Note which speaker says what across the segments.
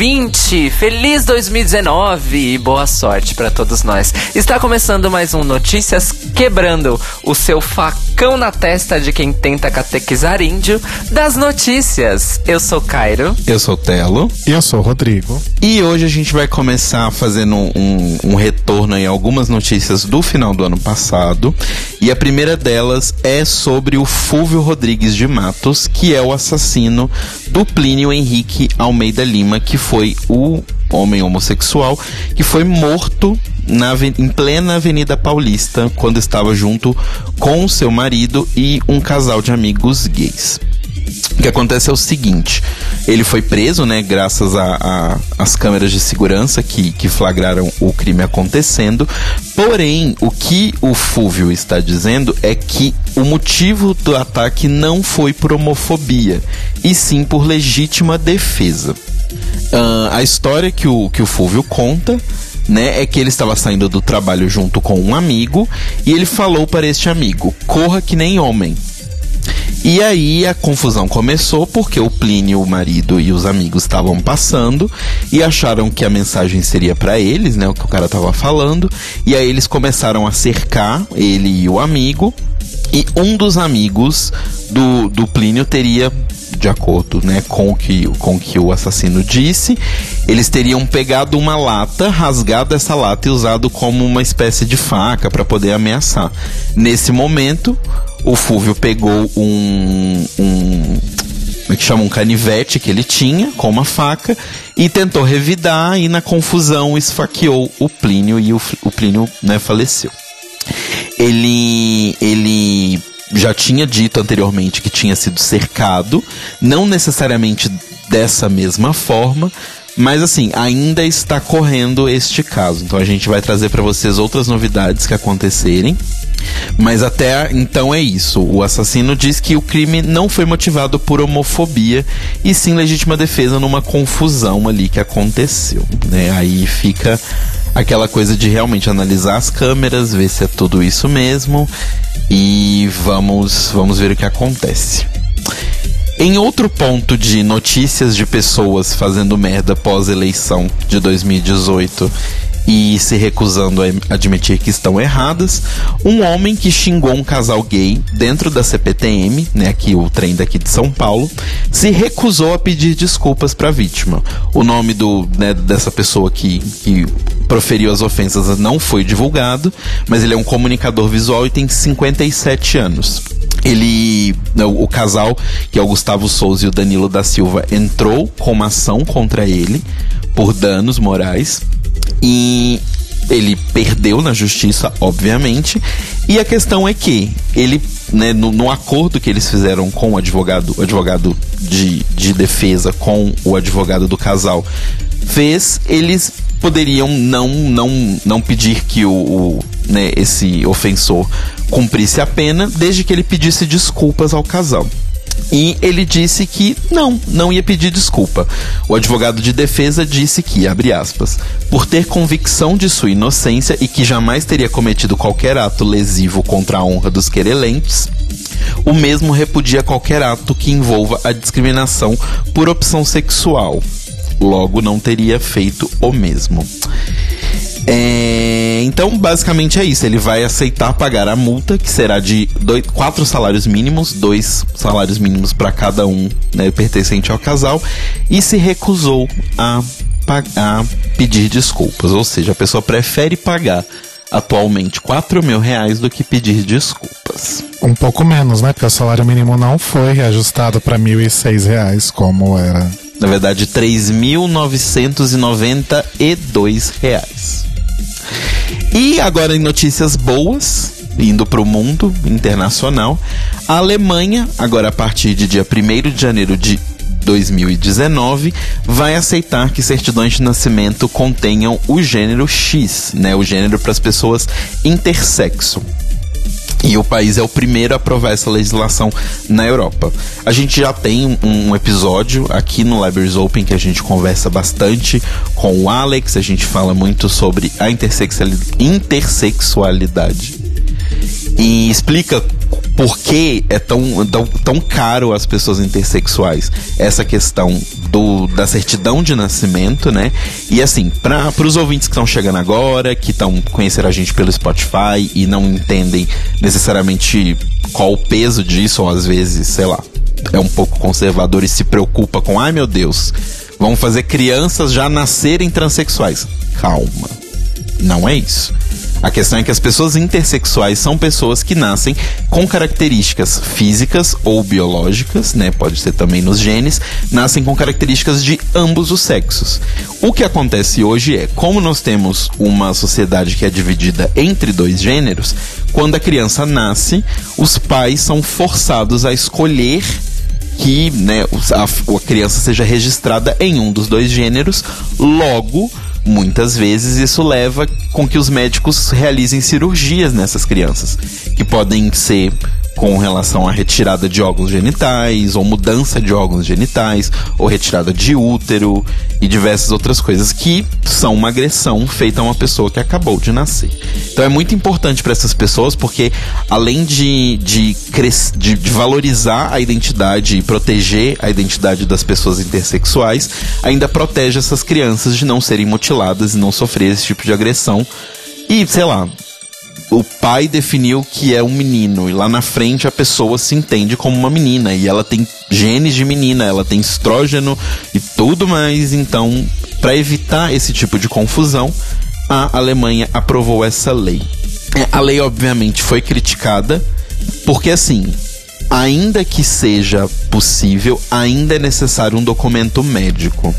Speaker 1: Ouvinte! Feliz 2019 e boa sorte para todos nós. Está começando mais um Notícias Quebrando o seu facão na testa de quem tenta catequizar índio das notícias. Eu sou Cairo.
Speaker 2: Eu sou Telo.
Speaker 3: E eu sou o Rodrigo.
Speaker 2: E hoje a gente vai começar fazendo um, um retorno em algumas notícias do final do ano passado. E a primeira delas é sobre o Fúvio Rodrigues de Matos, que é o assassino do Plínio Henrique Almeida Lima, que foi o homem homossexual que foi morto na, em plena Avenida Paulista quando estava junto com seu marido e um casal de amigos gays. O que acontece é o seguinte: ele foi preso, né, graças às câmeras de segurança que, que flagraram o crime acontecendo. Porém, o que o Fúvio está dizendo é que o motivo do ataque não foi por homofobia, e sim por legítima defesa. Uh, a história que o, que o Fúvio conta né, é que ele estava saindo do trabalho junto com um amigo e ele falou para este amigo: corra que nem homem. E aí a confusão começou porque o Plínio, o marido e os amigos estavam passando e acharam que a mensagem seria para eles, né, o que o cara estava falando. E aí eles começaram a cercar ele e o amigo. E um dos amigos do, do Plínio teria de acordo né, com o que, com o que o assassino disse, eles teriam pegado uma lata, rasgado essa lata e usado como uma espécie de faca para poder ameaçar. Nesse momento, o Fúvio pegou um, um como é que chama? Um canivete que ele tinha com uma faca e tentou revidar e na confusão esfaqueou o Plínio e o, o Plínio né, faleceu. Ele, ele já tinha dito anteriormente que tinha sido cercado, não necessariamente dessa mesma forma, mas assim, ainda está correndo este caso. Então a gente vai trazer para vocês outras novidades que acontecerem. Mas até então é isso. O assassino diz que o crime não foi motivado por homofobia e sim legítima defesa numa confusão ali que aconteceu. Né? Aí fica aquela coisa de realmente analisar as câmeras, ver se é tudo isso mesmo e vamos, vamos ver o que acontece. Em outro ponto de notícias de pessoas fazendo merda pós-eleição de 2018 e se recusando a admitir que estão erradas, um homem que xingou um casal gay dentro da CPTM, né, aqui o trem daqui de São Paulo, se recusou a pedir desculpas para a vítima. O nome do, né, dessa pessoa que, que proferiu as ofensas não foi divulgado, mas ele é um comunicador visual e tem 57 anos. Ele, né, o, o casal, que é o Gustavo Souza e o Danilo da Silva, entrou com uma ação contra ele por danos morais e ele perdeu na justiça, obviamente. E a questão é que ele, né, no, no, acordo que eles fizeram com o advogado, o advogado de, de defesa com o advogado do casal, fez eles poderiam não não não pedir que o, o né, esse ofensor cumprisse a pena, desde que ele pedisse desculpas ao casal. E ele disse que não, não ia pedir desculpa. O advogado de defesa disse que, abre aspas, por ter convicção de sua inocência e que jamais teria cometido qualquer ato lesivo contra a honra dos querelentes, o mesmo repudia qualquer ato que envolva a discriminação por opção sexual. Logo, não teria feito o mesmo. É, então, basicamente é isso. Ele vai aceitar pagar a multa, que será de dois, quatro salários mínimos, dois salários mínimos para cada um né, pertencente ao casal, e se recusou a, a pedir desculpas. Ou seja, a pessoa prefere pagar atualmente 4 mil reais do que pedir desculpas.
Speaker 3: Um pouco menos, né? Porque o salário mínimo não foi reajustado para mil e seis reais, como era.
Speaker 2: Na verdade, 3.992 reais. E agora em notícias boas, indo para o mundo internacional, a Alemanha, agora a partir de dia 1 de janeiro de 2019, vai aceitar que certidões de nascimento contenham o gênero X, né, o gênero para as pessoas intersexo. E o país é o primeiro a aprovar essa legislação na Europa. A gente já tem um, episódio aqui no Libraries Open que a gente conversa bastante com o Alex, a gente fala muito sobre a intersexualidade e explica por que é tão, tão, tão caro às pessoas intersexuais essa questão do, da certidão de nascimento, né? E assim, para os ouvintes que estão chegando agora, que estão conhecer a gente pelo Spotify e não entendem necessariamente qual o peso disso, ou às vezes, sei lá, é um pouco conservador e se preocupa com, ai meu Deus, vão fazer crianças já nascerem transexuais. Calma. Não é isso. A questão é que as pessoas intersexuais são pessoas que nascem com características físicas ou biológicas, né? Pode ser também nos genes, nascem com características de ambos os sexos. O que acontece hoje é, como nós temos uma sociedade que é dividida entre dois gêneros, quando a criança nasce, os pais são forçados a escolher que né, a, a criança seja registrada em um dos dois gêneros, logo Muitas vezes isso leva com que os médicos realizem cirurgias nessas crianças, que podem ser com relação à retirada de órgãos genitais, ou mudança de órgãos genitais, ou retirada de útero e diversas outras coisas que são uma agressão feita a uma pessoa que acabou de nascer. Então é muito importante para essas pessoas porque, além de, de, de, de valorizar a identidade e proteger a identidade das pessoas intersexuais, ainda protege essas crianças de não serem mutiladas e não sofrer esse tipo de agressão. E, sei lá, o pai definiu que é um menino e lá na frente a pessoa se entende como uma menina e ela tem genes de menina, ela tem estrógeno e tudo mais. Então, para evitar esse tipo de confusão, a Alemanha aprovou essa lei. É, a lei obviamente foi criticada porque assim, ainda que seja possível, ainda é necessário um documento médico.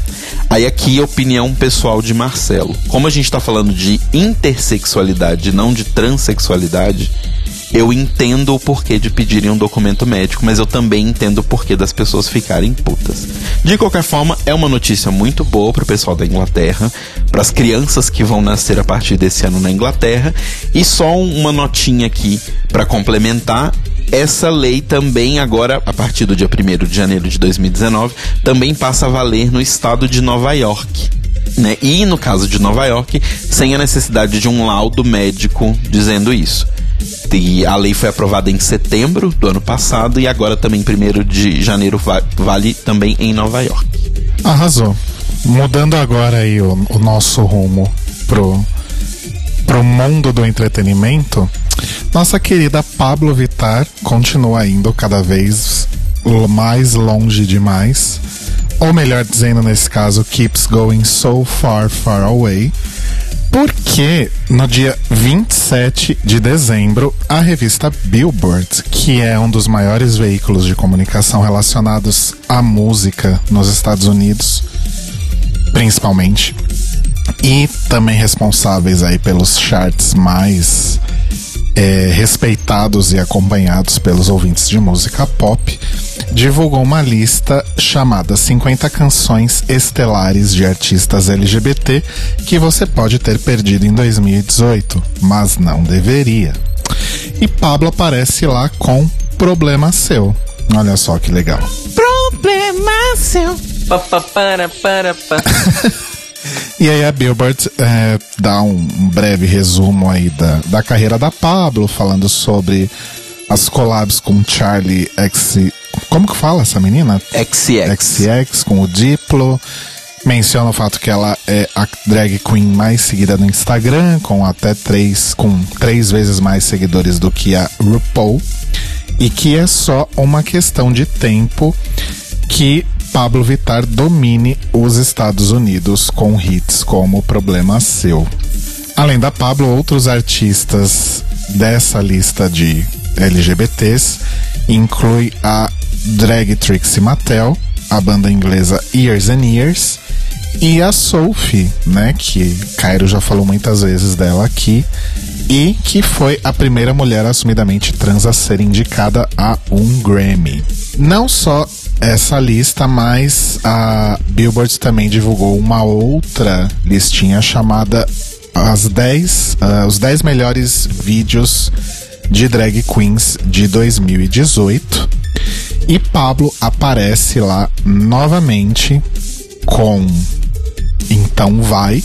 Speaker 2: Aí aqui a opinião pessoal de Marcelo. Como a gente está falando de intersexualidade, não de transexualidade, eu entendo o porquê de pedirem um documento médico, mas eu também entendo o porquê das pessoas ficarem putas. De qualquer forma, é uma notícia muito boa pro pessoal da Inglaterra, para as crianças que vão nascer a partir desse ano na Inglaterra, e só uma notinha aqui para complementar, essa lei também agora, a partir do dia 1 de janeiro de 2019, também passa a valer no estado de Nova York. Né? E no caso de Nova York, sem a necessidade de um laudo médico dizendo isso. E a lei foi aprovada em setembro do ano passado e agora também 1 de janeiro vale também em Nova York.
Speaker 3: Arrasou. Mudando agora aí o, o nosso rumo pro, pro mundo do entretenimento, nossa querida Pablo Vitar continua indo cada vez mais longe demais. Ou melhor dizendo, nesse caso, keeps going so far, far away. Porque no dia 27 de dezembro, a revista Billboard, que é um dos maiores veículos de comunicação relacionados à música nos Estados Unidos, principalmente, e também responsáveis aí pelos charts mais é, respeitados e acompanhados pelos ouvintes de música pop, divulgou uma lista chamada 50 canções estelares de artistas LGBT que você pode ter perdido em 2018, mas não deveria. E Pablo aparece lá com Problema Seu. Olha só que legal.
Speaker 1: Problema seu. Pa, pa, para, para, pa.
Speaker 3: E aí a Billboard é, dá um, um, breve resumo aí da, da carreira da Pablo, falando sobre as collabs com Charlie X. Como que fala essa menina?
Speaker 2: XX.
Speaker 3: XX, com o Diplo. Menciona o fato que ela é a drag queen mais seguida no Instagram, com até três, com três vezes mais seguidores do que a RuPaul. E que é só uma questão de tempo que Pablo Vittar domine os Estados Unidos com hits como Problema Seu. Além da Pablo, outros artistas dessa lista de LGBTs inclui a drag Trixie Mattel, a banda inglesa Years and Years e a Sophie, né, que Cairo já falou muitas vezes dela aqui, e que foi a primeira mulher assumidamente trans a ser indicada a um Grammy. Não só essa lista, mas a Billboard também divulgou uma outra listinha chamada as 10, uh, ah, os 10 melhores vídeos de drag queens de 2018. E Pablo aparece lá novamente com Então Vai,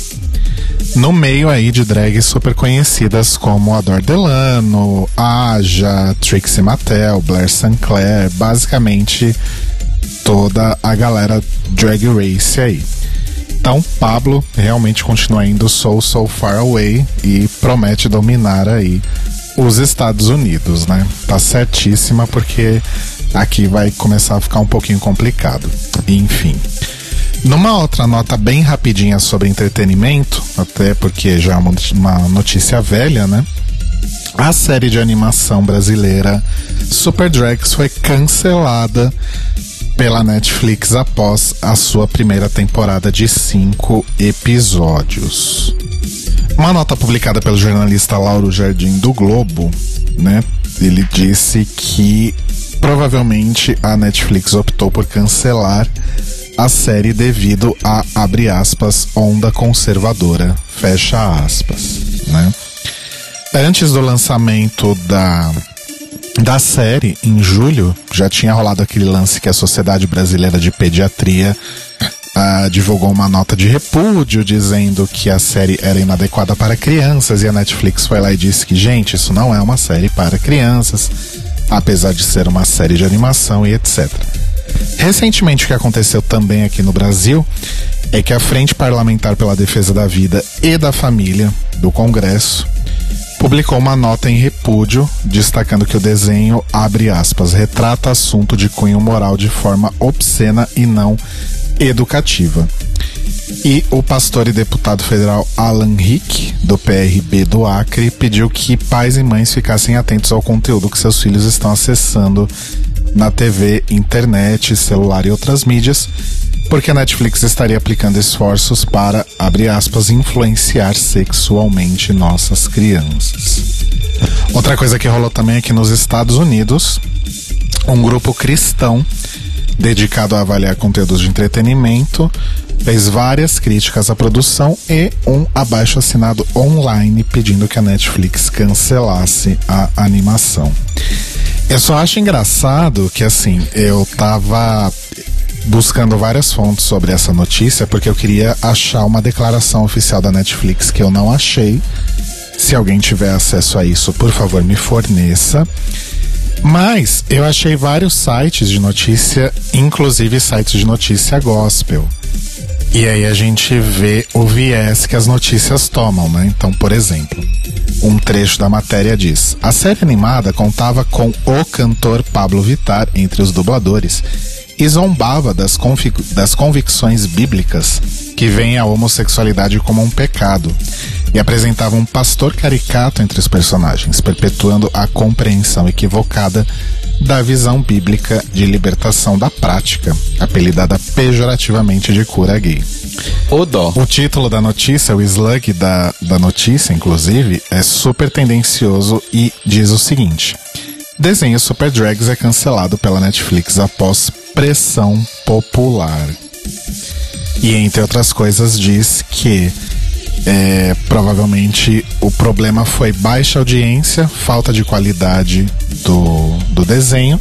Speaker 3: no meio aí de drags super conhecidas como Adore Delano, Aja, Trixie Mattel, Blair Sinclair, basicamente toda a galera drag race aí. Então, Pablo realmente continua indo so, so far away e promete dominar aí os Estados Unidos, né? Tá certíssima porque aqui vai começar a ficar um pouquinho complicado. Enfim. Numa outra nota bem rapidinha sobre entretenimento, até porque já é uma notícia velha, né? A série de animação brasileira Super Drags foi cancelada pela Netflix após a sua primeira temporada de cinco episódios. Uma nota publicada pelo jornalista Lauro Jardim do Globo, né? Ele disse que provavelmente a Netflix optou por cancelar a série devido a, abre aspas, onda conservadora, fecha aspas, né? Antes do lançamento da da série, em julho, já tinha rolado aquele lance que a Sociedade Brasileira de Pediatria uh, divulgou uma nota de repúdio dizendo que a série era inadequada para crianças e a Netflix foi lá e disse que, gente, isso não é uma série para crianças, apesar de ser uma série de animação e etc. Recentemente, o que aconteceu também aqui no Brasil é que a Frente Parlamentar pela Defesa da Vida e da Família do Congresso publicou uma nota em repúdio, destacando que o desenho, abre aspas, retrata assunto de cunho moral de forma obscena e não educativa. E o pastor e deputado federal Alan Rick, do PRB do Acre, pediu que pais e mães ficassem atentos ao conteúdo que seus filhos estão acessando na TV, internet, celular e outras mídias, porque a Netflix estaria aplicando esforços para, abre aspas, influenciar sexualmente nossas crianças. Outra coisa que rolou também é que nos Estados Unidos, um grupo cristão dedicado a avaliar conteúdos de entretenimento fez várias críticas à produção e um abaixo assinado online pedindo que a Netflix cancelasse a animação. Eu só acho engraçado que assim, eu tava buscando várias fontes sobre essa notícia porque eu queria achar uma declaração oficial da Netflix que eu não achei. Se alguém tiver acesso a isso, por favor, me forneça. Mas eu achei vários sites de notícia, inclusive sites de notícia gospel. E aí a gente vê o viés que as notícias tomam, né? Então, por exemplo, um trecho da matéria diz: A série animada contava com o cantor Pablo Vittar entre os dubladores e zombava das, das convicções bíblicas que veem a homossexualidade como um pecado e apresentava um pastor caricato entre os personagens, perpetuando a compreensão equivocada da visão bíblica de libertação da prática, apelidada pejorativamente de cura gay.
Speaker 2: O dó.
Speaker 3: O título da notícia, o slug da, da notícia, inclusive, é super tendencioso e diz o seguinte: Desenho Super Drags é cancelado pela Netflix após pressão popular. E entre outras coisas diz que é, provavelmente o problema foi baixa audiência, falta de qualidade do, do desenho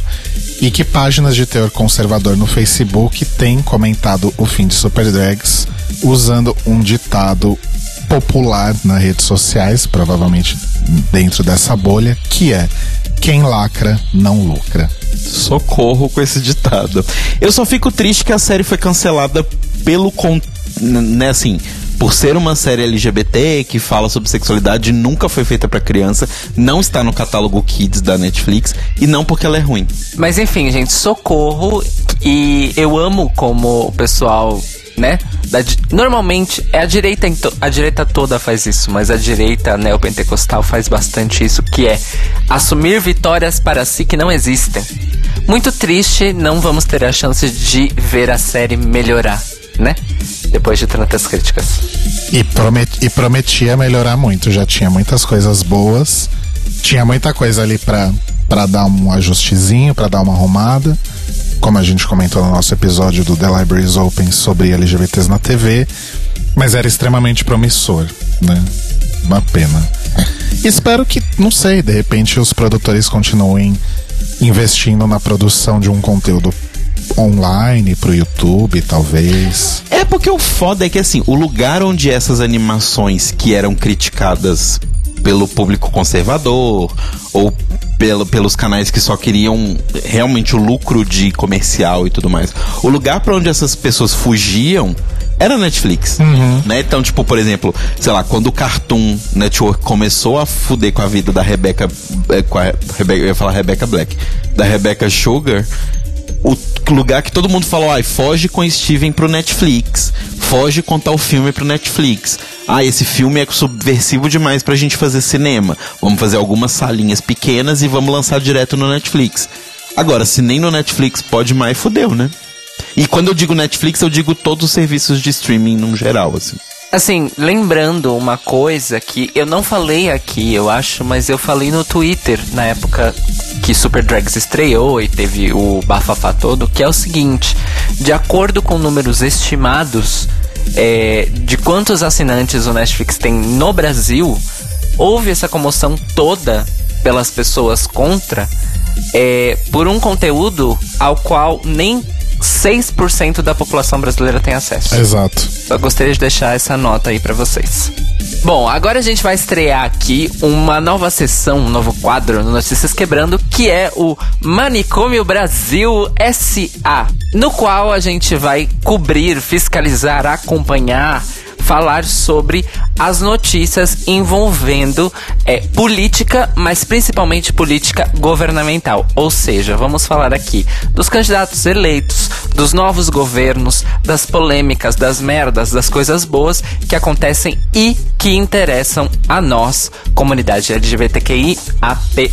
Speaker 3: e que páginas de teor conservador no Facebook têm comentado o fim de Super Drags usando um ditado popular nas redes sociais, provavelmente dentro dessa bolha, que é quem lacra não lucra.
Speaker 2: Socorro com esse ditado. Eu só fico triste que a série foi cancelada pelo né, assim, por ser uma série LGBT que fala sobre sexualidade, nunca foi feita para criança, não está no catálogo Kids da Netflix e não porque ela é ruim.
Speaker 1: Mas enfim, gente, socorro e eu amo como o pessoal né? Da, normalmente é a direita, a direita toda faz isso, mas a direita neopentecostal faz bastante isso, que é assumir vitórias para si que não existem. Muito triste, não vamos ter a chance de ver a série melhorar, né? Depois de tantas críticas.
Speaker 3: E, promet, e prometia melhorar muito, já tinha muitas coisas boas, tinha muita coisa ali pra dar um ajustezinho, pra dar uma arrumada como a gente comentou no nosso episódio do The Libraries Open sobre LGBTs na TV, mas era extremamente promissor, né? Uma pena. Espero que, não sei, de repente os produtores continuem investindo na produção de um conteúdo online pro YouTube, talvez.
Speaker 2: É porque o foda é que assim, o lugar onde essas animações que eram criticadas pelo público conservador ou pelo, pelos canais que só queriam realmente o lucro de comercial e tudo mais. O lugar para onde essas pessoas fugiam era Netflix, né? Então, tipo, por exemplo, sei lá, quando o Cartoon Network começou a fuder com a vida da Rebecca, eh, com a Rebe- eu ia falar Rebecca Black, da Rebecca Sugar, o lugar que todo mundo falou, ai, foge com Steven pro Netflix, foge contar o filme pro Netflix. Ah, esse filme é subversivo demais pra gente fazer cinema. Vamos fazer algumas salinhas pequenas e vamos lançar direto no Netflix. Agora, se nem no Netflix pode mais, fudeu, né? E quando eu digo Netflix, eu digo todos os serviços de streaming no geral, assim.
Speaker 1: Assim, lembrando uma coisa que eu não falei aqui, eu acho, mas eu falei no Twitter na época que Super Drags estreou e teve o bafafá todo, que é o seguinte: de acordo com números estimados é, de quantos assinantes o Netflix tem no Brasil, houve essa comoção toda pelas pessoas contra é, por um conteúdo ao qual nem 6% da população brasileira tem acesso.
Speaker 3: Exato.
Speaker 1: Só gostaria de deixar essa nota aí pra vocês. Bom, agora a gente vai estrear aqui uma nova sessão, um novo quadro no Notícias Quebrando, que é o Manicômio Brasil SA, no qual a gente vai cobrir, fiscalizar, acompanhar, falar sobre as notícias envolvendo é, política, mas principalmente política governamental. Ou seja, vamos falar aqui dos candidatos eleitos, dos novos governos, das polêmicas, das merdas, das coisas boas que acontecem e que interessam a nós, comunidade LGBTQI AP+.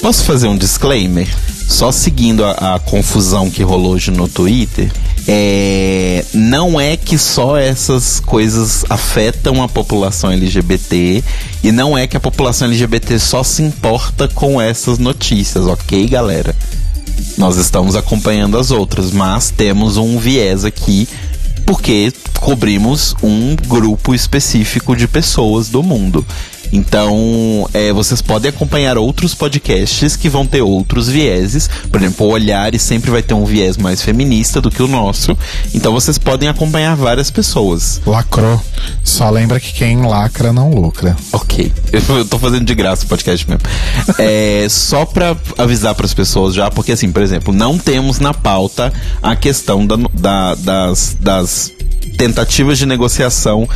Speaker 2: Posso fazer um disclaimer? Só seguindo a, a confusão que rolou hoje no Twitter, é, não é que só essas coisas afetam a população LGBT e não é que a população LGBT só se importa com essas notícias, ok, galera? Nós estamos acompanhando as outras, mas temos um viés aqui porque cobrimos um grupo específico de pessoas do mundo. Então, é, vocês podem acompanhar outros podcasts que vão ter outros vieses. Por exemplo, o Olhares sempre vai ter um viés mais feminista do que o nosso. Então, vocês podem acompanhar várias pessoas.
Speaker 3: Lacrou. Só lembra que quem lacra não lucra.
Speaker 2: Ok. Eu, tô fazendo de graça o podcast mesmo. É, só pra avisar pras pessoas já, porque assim, por exemplo, não temos na pauta a questão da, da- das, das tentativas de negociação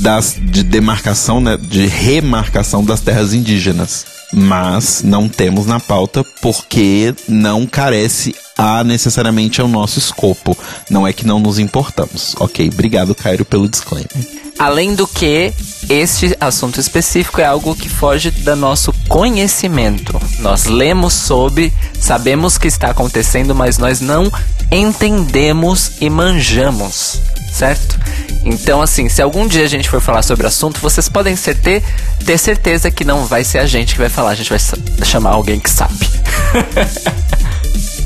Speaker 2: das, de demarcação, né, de remarcação das terras indígenas. Mas não temos na pauta porque não carece a necessariamente ao nosso escopo. Não é que não nos importamos. Ok, obrigado, Cairo, pelo disclaimer.
Speaker 1: Além do que, este assunto específico é algo que foge do nosso conhecimento. Nós lemos sobre, sabemos que está acontecendo, mas nós não entendemos e manjamos, certo? Então, assim, se algum dia a gente for falar sobre o assunto, vocês podem ser ter, ter certeza que não vai ser a gente que vai falar, a gente vai chamar alguém que sabe.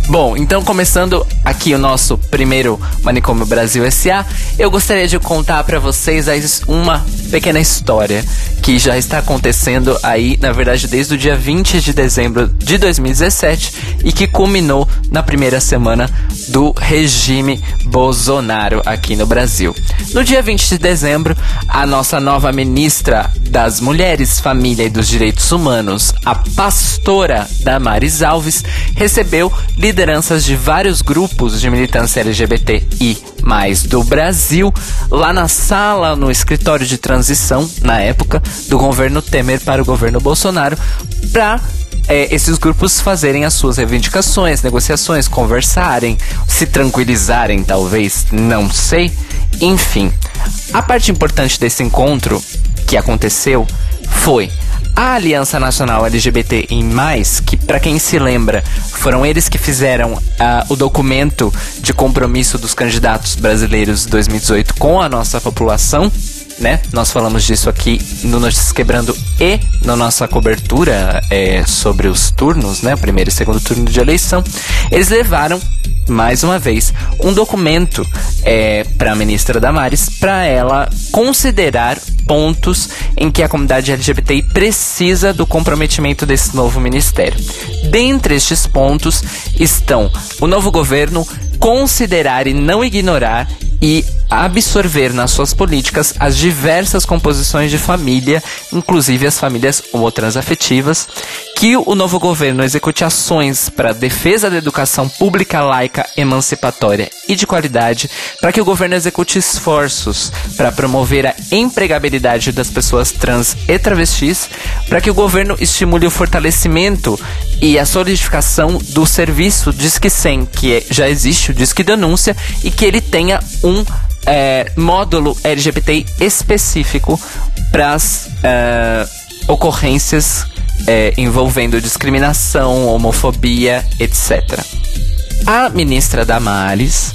Speaker 1: Bom, então começando aqui o nosso primeiro Manicômio Brasil SA, eu gostaria de contar pra vocês uma pequena história que já está acontecendo aí, na verdade, desde o dia 20 de dezembro de 2017 e que culminou na primeira semana do regime Bolsonaro aqui no Brasil. No dia 20 de dezembro, a nossa nova ministra das Mulheres, Família e dos Direitos Humanos, a pastora Damares Alves, recebeu lideranças de vários grupos de militância LGBTI mais do Brasil lá na sala, no escritório de transição, na época, do governo Temer para o governo Bolsonaro, para é, esses grupos fazerem as suas reivindicações, negociações, conversarem, se tranquilizarem, talvez, não sei. Enfim, a parte importante desse encontro que aconteceu foi a Aliança Nacional LGBT em Mais, que para quem se lembra, foram eles que fizeram ah, o documento de compromisso dos candidatos brasileiros de 2018 com a nossa população, né? Nós falamos disso aqui no Notícias Quebrando e na nossa cobertura é, sobre os turnos, né? Primeiro e segundo turno de eleição. Eles levaram mais uma vez, um documento é, para a ministra Damares para ela considerar pontos em que a comunidade LGBTI precisa do comprometimento desse novo ministério. Dentre estes pontos estão o novo governo considerar e não ignorar e absorver nas suas políticas as diversas composições de família, inclusive as famílias homotransafetivas, que o novo governo execute ações para a defesa da educação pública laica, emancipatória e de qualidade, para que o governo execute esforços para promover a empregabilidade das pessoas trans e travestis, para que o governo estimule o fortalecimento e a solidificação do serviço Disque 100, que é, já existe o Disque Denúncia, e que ele tenha um é, módulo LGBT específico para as é, ocorrências é, envolvendo discriminação, homofobia, etc. A ministra Damares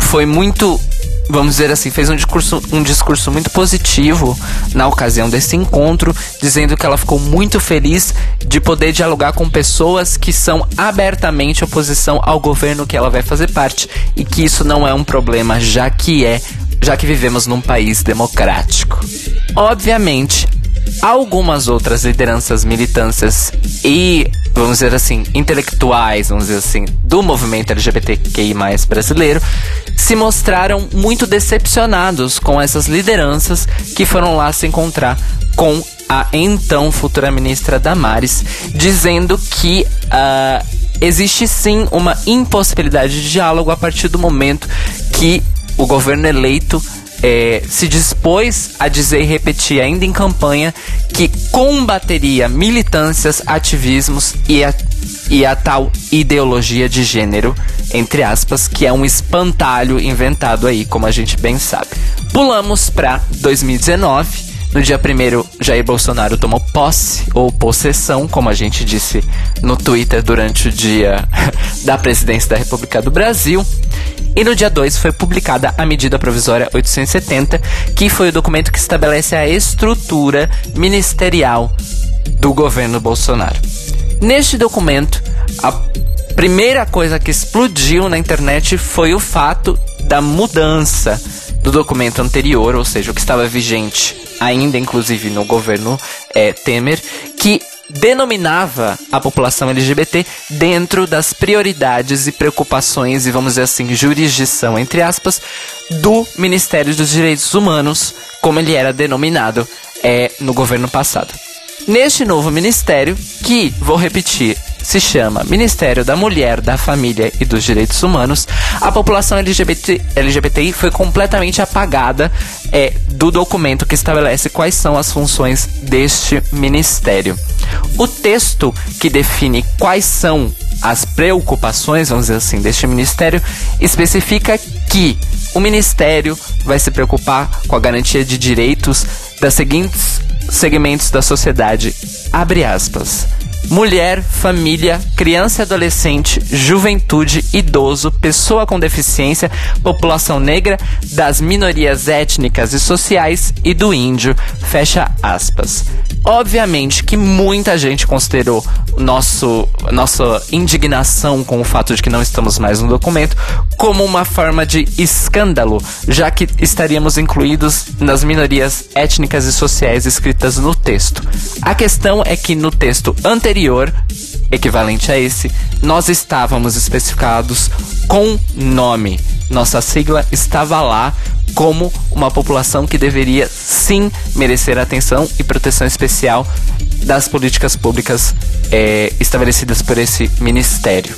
Speaker 1: foi muito vamos dizer assim, fez um discurso, um discurso muito positivo na ocasião desse encontro, dizendo que ela ficou muito feliz de poder dialogar com pessoas que são abertamente oposição ao governo que ela vai fazer parte e que isso não é um problema, já que é, já que vivemos num país democrático. Obviamente, algumas outras lideranças militâncias e, vamos dizer assim, intelectuais, vamos dizer assim, do movimento LGBTQI brasileiro, se mostraram muito decepcionados com essas lideranças que foram lá se encontrar com a então futura ministra Damares, dizendo que uh, existe sim uma impossibilidade de diálogo a partir do momento que o governo eleito é, se dispôs a dizer e repetir ainda em campanha que combateria militâncias, ativismos e a, e a tal ideologia de gênero, entre aspas, que é um espantalho inventado aí, como a gente bem sabe. Pulamos para 2019. No dia 1 Jair Bolsonaro tomou posse, ou possessão, como a gente disse no Twitter durante o dia da presidência da República do Brasil. E no dia 2 foi publicada a medida provisória 870, que foi o documento que estabelece a estrutura ministerial do governo Bolsonaro. Neste documento, a primeira coisa que explodiu na internet foi o fato da mudança do documento anterior, ou seja, o que estava vigente ainda, inclusive no governo é, Temer, que denominava a população LGBT dentro das prioridades e preocupações e vamos dizer assim jurisdição entre aspas do Ministério dos Direitos Humanos, como ele era denominado é, no governo passado. Neste novo ministério, que vou repetir, se chama Ministério da Mulher, da Família e dos Direitos Humanos, a população LGBT, LGBTI foi completamente apagada é, do documento que estabelece quais são as funções deste ministério. O texto que define quais são as preocupações, vamos dizer assim, deste ministério, especifica que o ministério vai se preocupar com a garantia de direitos das seguintes segmentos da sociedade. Abre aspas mulher, família, criança e adolescente, juventude, idoso, pessoa com deficiência, população negra, das minorias étnicas e sociais e do índio. Fecha aspas. Obviamente que muita gente considerou nosso, nossa indignação com o fato de que não estamos mais no documento como uma forma de escândalo, já que estaríamos incluídos nas minorias étnicas e sociais escritas no texto. A questão é que no texto anterior, equivalente a esse, nós estávamos especificados com nome. Nossa sigla estava lá como uma população que deveria sim merecer atenção e proteção especial das políticas públicas é, estabelecidas por esse ministério.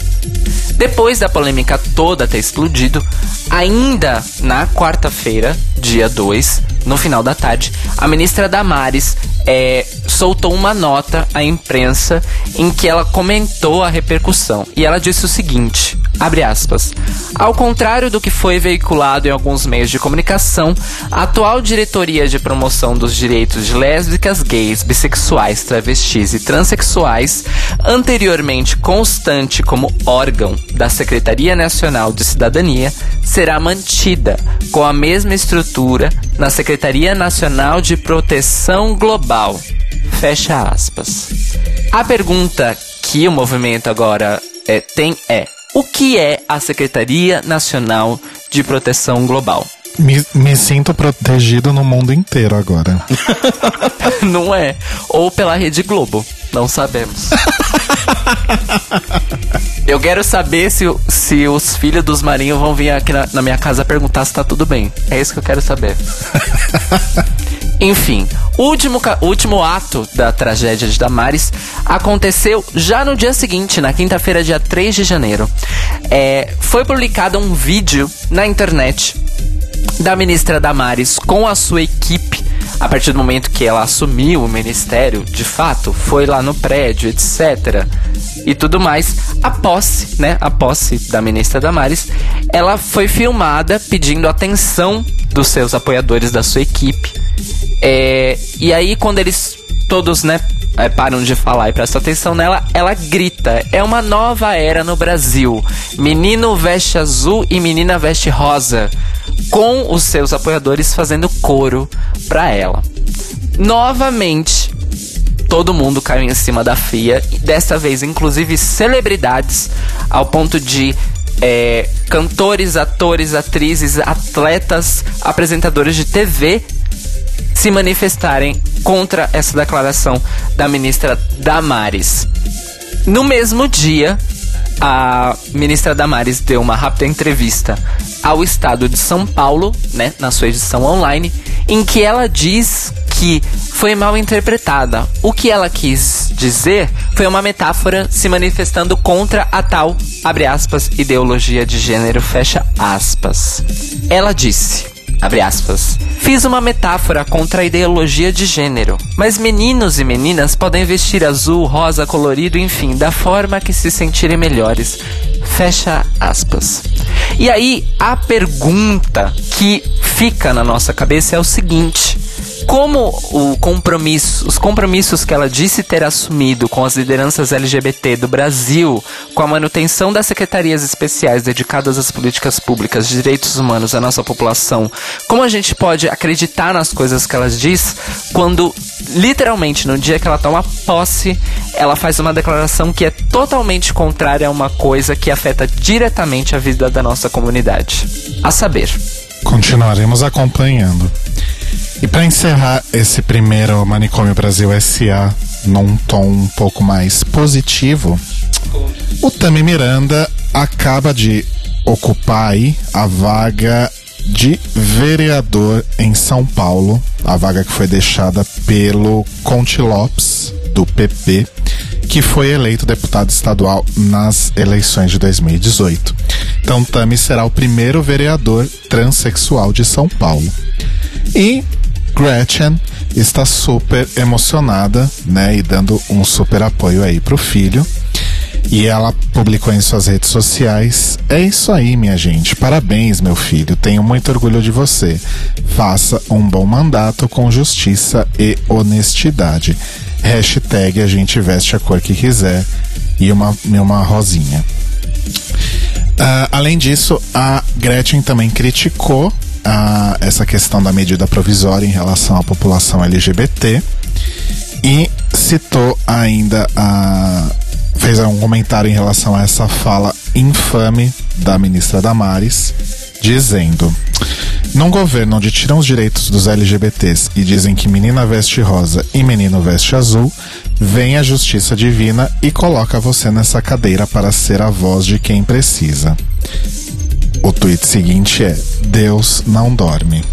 Speaker 1: Depois da polêmica toda ter explodido, ainda na quarta-feira, dia 2, no final da tarde, a ministra Damares é, soltou uma nota à imprensa em que ela comentou a repercussão. E ela disse o seguinte: abre aspas. Ao contrário do que foi veiculado em alguns meios de comunicação, a atual diretoria de promoção dos direitos de lésbicas, gays, bissexuais, travestis e transexuais, anteriormente constante como órgão da Secretaria Nacional de Cidadania, será mantida com a mesma estrutura na Secretaria Nacional de Proteção Global. Fecha aspas. A pergunta que o movimento agora é, tem é: o que é a Secretaria Nacional de Proteção Global?
Speaker 3: Me, me sinto protegido no mundo inteiro agora.
Speaker 1: Não é? Ou pela Rede Globo, não sabemos. Eu quero saber se, se os filhos dos marinhos vão vir aqui na, na minha casa perguntar se tá tudo bem. É isso que eu quero saber. Enfim, o último, último ato da tragédia de Damares aconteceu já no dia seguinte, na quinta-feira, dia 3 de janeiro. É, foi publicado um vídeo na internet da ministra Damares com a sua equipe. A partir do momento que ela assumiu o ministério, de fato, foi lá no prédio, etc. E tudo mais. A posse, né? A posse da ministra Damares, ela foi filmada pedindo atenção dos seus apoiadores da sua equipe. É, e aí, quando eles todos, né, é, param de falar e prestam atenção nela, ela grita: É uma nova era no Brasil. Menino veste azul e menina veste rosa. Com os seus apoiadores fazendo coro pra ela. Novamente, todo mundo caiu em cima da Fia. Dessa vez, inclusive celebridades, ao ponto de é, cantores, atores, atrizes, atletas, apresentadores de TV se manifestarem contra essa declaração da ministra Damares. No mesmo dia, a ministra Damares deu uma rápida entrevista ao estado de São Paulo, né, na sua edição online, em que ela diz que foi mal interpretada. O que ela quis dizer foi uma metáfora se manifestando contra a tal, abre aspas, ideologia de gênero, fecha aspas. Ela disse: Abre aspas. Fiz uma metáfora contra a ideologia de gênero, mas meninos e meninas podem vestir azul, rosa, colorido, enfim, da forma que se sentirem melhores. Fecha aspas. E aí, a pergunta que fica na nossa cabeça é o seguinte: como o compromisso, os compromissos que ela disse ter assumido com as lideranças LGBT do Brasil, com a manutenção das secretarias especiais dedicadas às políticas públicas direitos humanos à nossa população, como a gente pode acreditar nas coisas que ela diz quando literalmente no dia que ela toma posse, ela faz uma declaração que é totalmente contrária a uma coisa que afeta diretamente a vida da nossa comunidade. A saber,
Speaker 3: Continuaremos acompanhando. E para encerrar esse primeiro Manicômio Brasil SA num tom um pouco mais positivo, o Tami Miranda acaba de ocupar aí a vaga de vereador em São Paulo, a vaga que foi deixada pelo Conte Lopes, do PP, que foi eleito deputado estadual nas eleições de 2018. Então, Tami será o primeiro vereador transexual de São Paulo. E Gretchen está super emocionada, né, e dando um super apoio aí pro filho. E ela publicou em suas redes sociais: É isso aí, minha gente. Parabéns, meu filho. Tenho muito orgulho de você. Faça um bom mandato com justiça e honestidade. Hashtag a gente veste a cor que quiser. E uma, uma rosinha. Ah, além disso, a Gretchen também criticou ah, essa questão da medida provisória em relação à população LGBT e citou ainda a. fez um comentário em relação a essa fala infame da ministra Damares, dizendo. Num governo onde tiram os direitos dos LGBTs e dizem que menina veste rosa e menino veste azul, vem a justiça divina e coloca você nessa cadeira para ser a voz de quem precisa. O tweet seguinte é: Deus não dorme.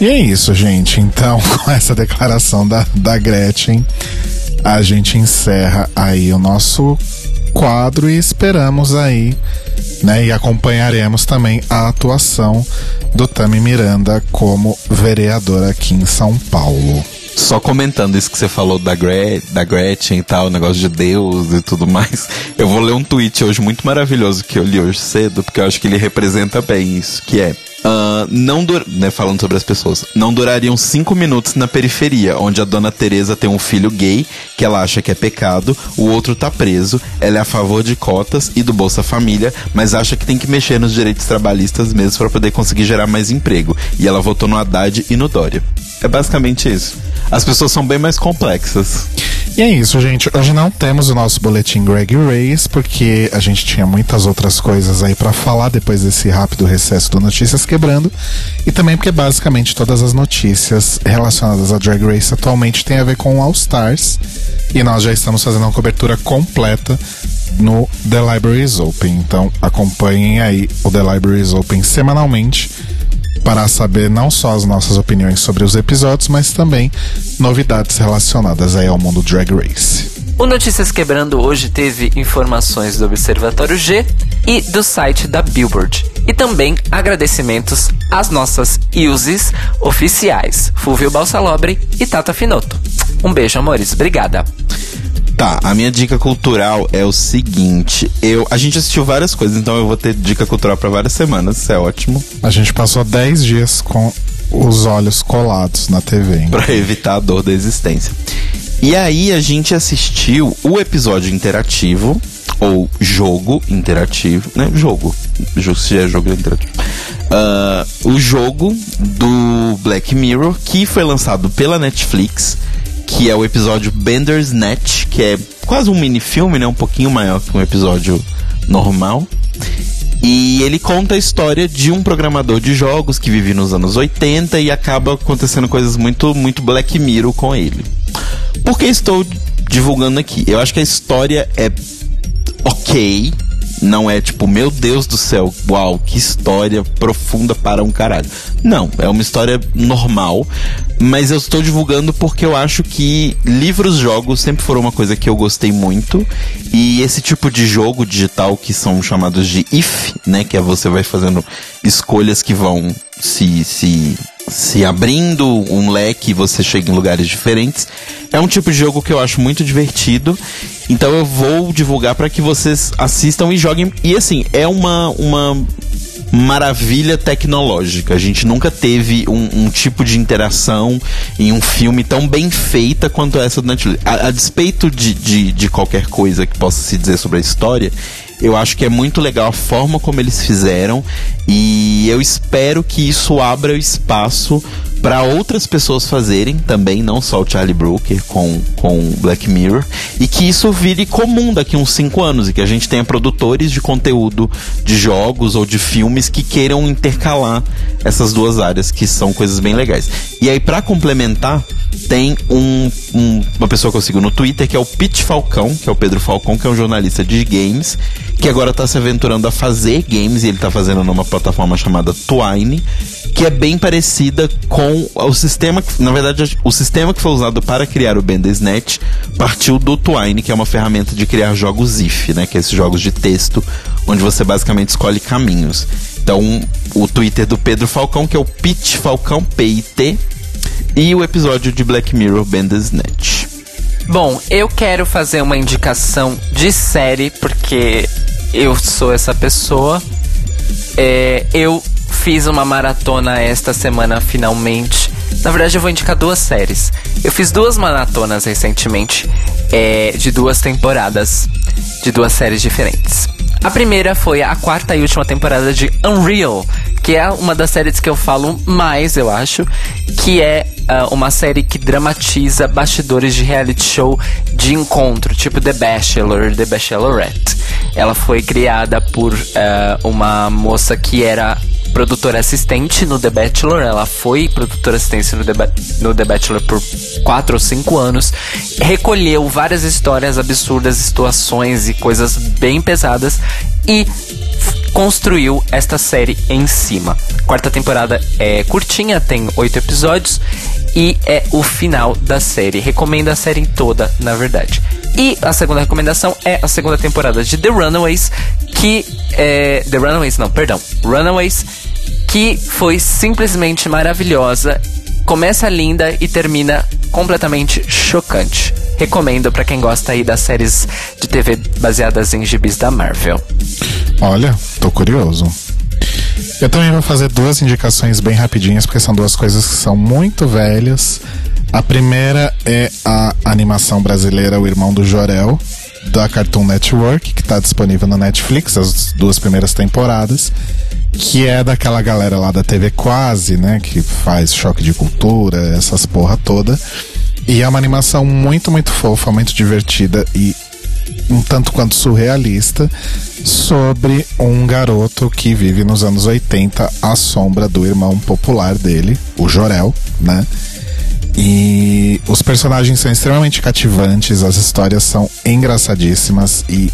Speaker 3: E é isso, gente. Então, com essa declaração da, da Gretchen, a gente encerra aí o nosso quadro e esperamos aí, né? E acompanharemos também a atuação do Tami Miranda como vereador aqui em São Paulo.
Speaker 2: Só comentando isso que você falou da, Gre da Gretchen e tal, negócio de Deus e tudo mais. Eu vou ler um tweet hoje muito maravilhoso que eu li hoje cedo, porque eu acho que ele representa bem isso, que é. ah, não né, falando sobre as pessoas, não durariam cinco minutos na periferia, onde a dona Teresa tem um filho gay que ela acha que é pecado, o outro tá preso, ela é a favor de cotas e do Bolsa Família, mas acha que tem que mexer nos direitos trabalhistas mesmo para poder conseguir gerar mais emprego. E ela votou no Haddad e no Dória. É basicamente isso. As pessoas são bem mais complexas.
Speaker 3: E é isso, gente. Hoje não temos o nosso boletim Greg Race, porque a gente tinha muitas outras coisas aí para falar depois desse rápido recesso do Notícias Quebrando. E também porque basicamente todas as notícias relacionadas a Drag Race atualmente têm a ver com All Stars. E nós já estamos fazendo uma cobertura completa no The Libraries Open. Então acompanhem aí o The Libraries Open semanalmente para saber não só as nossas opiniões sobre os episódios, mas também novidades relacionadas aí ao mundo Drag Race.
Speaker 1: O Notícias Quebrando hoje teve informações do Observatório G e do site da Billboard. E também agradecimentos às nossas uses oficiais, Fulvio Balsalobre e Tata Finoto. Um beijo, amores. Obrigada.
Speaker 2: Tá, a minha dica cultural é o seguinte: eu, a gente assistiu várias coisas, então eu vou ter dica cultural para várias semanas, isso é ótimo.
Speaker 3: A gente passou 10 dias com os olhos colados na TV.
Speaker 2: Pra evitar a dor da existência. E aí a gente assistiu o episódio interativo, ou jogo interativo, né? Jogo. Se é jogo interativo. Uh, o jogo do Black Mirror, que foi lançado pela Netflix que é o episódio Bender's Net, que é quase um mini filme, né? Um pouquinho maior que um episódio normal. E ele conta a história de um programador de jogos que vive nos anos 80 e acaba acontecendo coisas muito, muito Black Mirror com ele. Por que estou divulgando aqui? Eu acho que a história é ok, não é tipo, meu Deus do céu, uau, que história profunda para um caralho. Não, é uma história normal, mas eu estou divulgando porque eu acho que livros, jogos sempre foram uma coisa que eu gostei muito. E esse tipo de jogo digital que são chamados de if, né, que é você vai fazendo escolhas que vão se se se abrindo um leque você chega em lugares diferentes. É um tipo de jogo que eu acho muito divertido. Então eu vou divulgar para que vocês assistam e joguem. E assim, é uma, uma maravilha tecnológica. A gente nunca teve um, um, tipo de interação em um filme tão bem feita quanto essa do Netflix. A, a despeito de, de, de, qualquer coisa que possa se dizer sobre a história, eu acho que é muito legal a forma como eles fizeram e eu espero que isso abra espaço para outras pessoas fazerem também, não só o Charlie Brooker com, com Black Mirror, e que isso vire comum daqui uns 5 anos e que a gente tenha produtores de conteúdo de jogos ou de filmes que queiram intercalar essas duas áreas, que são coisas bem legais. E aí, para complementar, tem um, um, uma pessoa que eu sigo no Twitter que é o Pete Falcão, que é o Pedro Falcão, que é um jornalista de games, que agora está se aventurando a fazer games e ele está fazendo numa plataforma chamada Twine, que é bem parecida com o sistema que, na verdade, o sistema que foi usado para criar o Bandersnatch partiu do Twine, que é uma ferramenta de criar jogos if, né, que é esses jogos de texto onde você basicamente escolhe caminhos. Então, o Twitter do Pedro Falcão, que é o Pete Falcão PIT, e o episódio de Black Mirror Bandersnatch.
Speaker 1: Bom, eu quero fazer uma indicação de série porque eu sou essa pessoa. É, eu fiz uma maratona esta semana finalmente. Na verdade, eu vou indicar duas séries. Eu fiz duas maratonas recentemente é, de duas temporadas de duas séries diferentes. A primeira foi a quarta e última temporada de Unreal, que é uma das séries que eu falo mais, eu acho, que é uh, uma série que dramatiza bastidores de reality show de encontro, tipo The Bachelor, The Bachelorette. Ela foi criada por uh, uma moça que era produtora assistente no The Bachelor. Ela foi produtora assistente no The, ba no The Bachelor por 4 ou 5 anos. Recolheu várias histórias absurdas, situações e coisas bem pesadas e construiu esta série em cima. Quarta temporada é curtinha, tem oito episódios e é o final da série. Recomendo a série toda, na verdade. E a segunda recomendação é a segunda temporada de The Runaways, que é. The Runaways, não, perdão. Runaways, que foi simplesmente maravilhosa. Começa linda e termina completamente chocante. Recomendo para quem gosta aí das séries de TV baseadas em gibis da Marvel.
Speaker 3: Olha, tô curioso. Eu também vou fazer duas indicações bem rapidinhas, porque são duas coisas que são muito velhas. A primeira é a animação brasileira O Irmão do Jorel, da Cartoon Network, que está disponível na Netflix, as duas primeiras temporadas, que é daquela galera lá da TV Quase, né, que faz choque de cultura, essas porra toda. E é uma animação muito, muito fofa, muito divertida e um tanto quanto surrealista sobre um garoto que vive nos anos 80 à sombra do irmão popular dele, o Jorel, né? E os personagens são extremamente cativantes, as histórias são engraçadíssimas e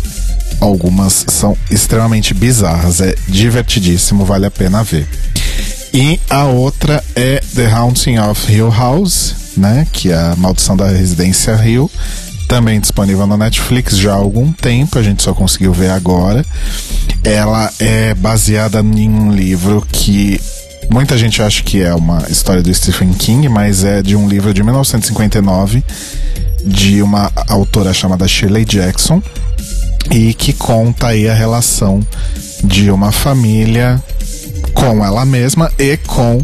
Speaker 3: algumas são extremamente bizarras. É divertidíssimo, vale a pena ver. E a outra é The Haunting of Hill House, né? Que é a Maldição da Residência Hill. Também disponível na Netflix já há algum tempo, a gente só conseguiu ver agora. Ela é baseada em um livro que Muita gente acha que é uma história do Stephen King, mas é de um livro de 1959 de uma autora chamada Shirley Jackson e que conta aí a relação de uma família com ela mesma e com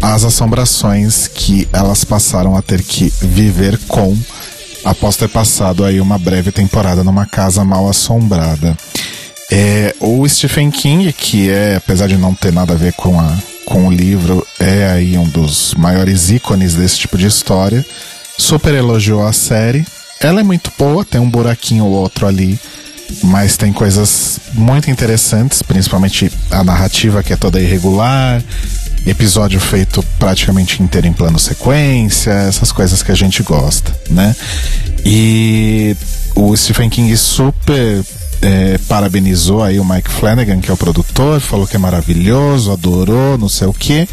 Speaker 3: as assombrações que elas passaram a ter que viver com após ter passado aí uma breve temporada numa casa mal assombrada. É, o Stephen King, que é, apesar de não ter nada a ver com a com o livro é aí um dos maiores ícones desse tipo de história. Super elogiou a série. Ela é muito boa, tem um buraquinho ou outro ali, mas tem coisas muito interessantes, principalmente a narrativa que é toda irregular, episódio feito praticamente inteiro em plano sequência, essas coisas que a gente gosta, né? E o Stephen King super é, parabenizou aí o Mike Flanagan, que é o produtor, falou que é maravilhoso, adorou, não sei o que.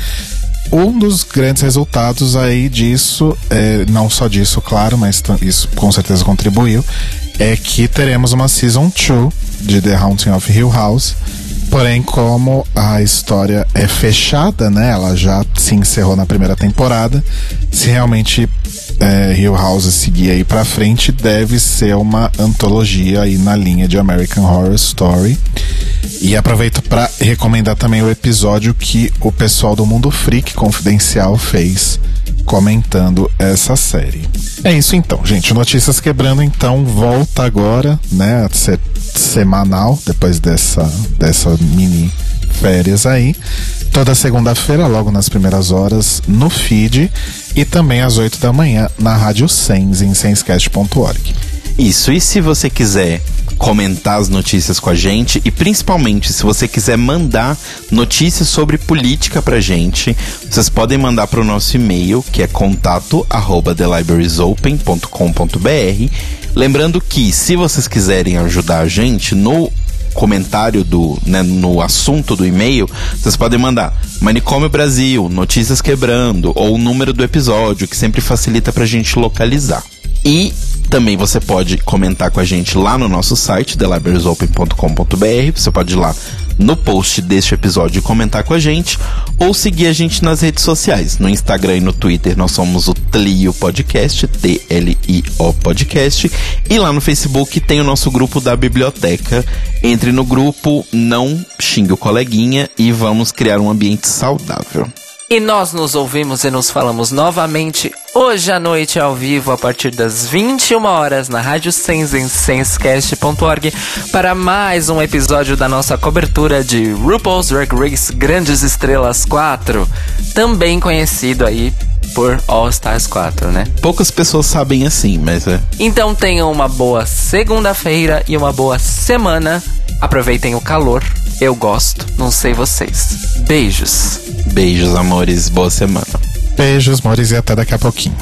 Speaker 3: Um dos grandes resultados aí disso, é, não só disso, claro, mas isso com certeza contribuiu, é que teremos uma Season 2 de The Haunting of Hill House. Porém, como a história é fechada, né? Ela já se encerrou na primeira temporada. Se realmente é, Hill House seguir aí pra frente, deve ser uma antologia aí na linha de American Horror Story. E aproveito para recomendar também o episódio que o pessoal do Mundo Freak Confidencial fez comentando essa série. É isso então, gente. Notícias Quebrando então volta agora, né, a ser semanal depois dessa dessa mini férias aí. Toda segunda-feira, logo nas primeiras horas, no feed e também às 8 da manhã na Rádio Sens, em senscast.org.
Speaker 2: Isso, e se você quiser comentar as notícias com a gente e principalmente se você quiser mandar notícias sobre política pra gente, vocês podem mandar para o nosso e-mail que é contato@thelibrariesopen.com.br. Lembrando que se vocês quiserem ajudar a gente no comentário do, né, no assunto do e-mail, vocês podem mandar Manicômio Brasil, Notícias Quebrando, ou o número do episódio, que sempre facilita pra gente localizar. E também você pode comentar com a gente lá no nosso site, thelibrariesopen.com.br. Você pode ir lá no post deste episódio comentar com a gente, ou seguir a gente nas redes sociais. No Instagram e no Twitter nós somos o Tlio Podcast, T-L-I-O Podcast, e lá no Facebook tem o nosso grupo da biblioteca. Entre no grupo, não xingue o coleguinha e vamos criar um ambiente saudável.
Speaker 1: E nós nos ouvimos e nos falamos novamente hoje à noite ao vivo a partir das 21 horas na Rádio Sens em senscast.org para mais um episódio da nossa cobertura de RuPaul's Drag Race Grandes Estrelas 4, também conhecido aí por All Stars 4, né?
Speaker 2: Poucas pessoas sabem assim, mas é.
Speaker 1: Então tenham uma boa segunda-feira e uma boa semana. Aproveitem o calor. Eu gosto, não sei vocês. Beijos.
Speaker 2: Beijos, amores. Boa semana.
Speaker 3: Beijos, Mores, e até daqui a pouquinho.